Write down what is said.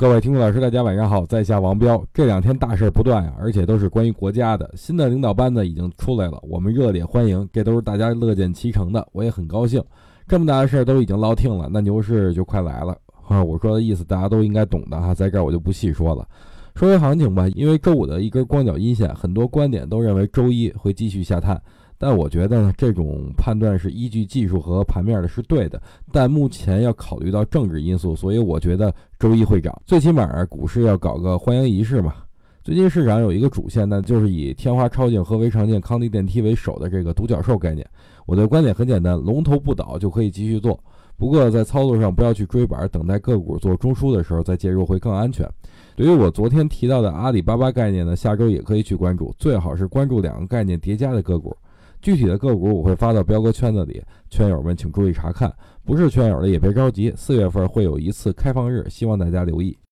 各位听众老师，大家晚上好，在下王彪。这两天大事不断呀，而且都是关于国家的。新的领导班子已经出来了，我们热烈欢迎，这都是大家乐见其成的，我也很高兴。这么大的事儿都已经落听了，那牛市就快来了啊！我说的意思大家都应该懂的哈，在这儿我就不细说了。说回行情吧，因为周五的一根光脚阴线，很多观点都认为周一会继续下探。但我觉得呢，这种判断是依据技术和盘面的，是对的。但目前要考虑到政治因素，所以我觉得周一会涨。最起码股市要搞个欢迎仪式嘛。最近市场有一个主线，那就是以天华超净和微长净康迪电梯为首的这个独角兽概念。我的观点很简单，龙头不倒就可以继续做。不过在操作上不要去追板，等待个股做中枢的时候再介入会更安全。对于我昨天提到的阿里巴巴概念呢，下周也可以去关注，最好是关注两个概念叠加的个股。具体的个股我会发到彪哥圈子里，圈友们请注意查看。不是圈友的也别着急，四月份会有一次开放日，希望大家留意。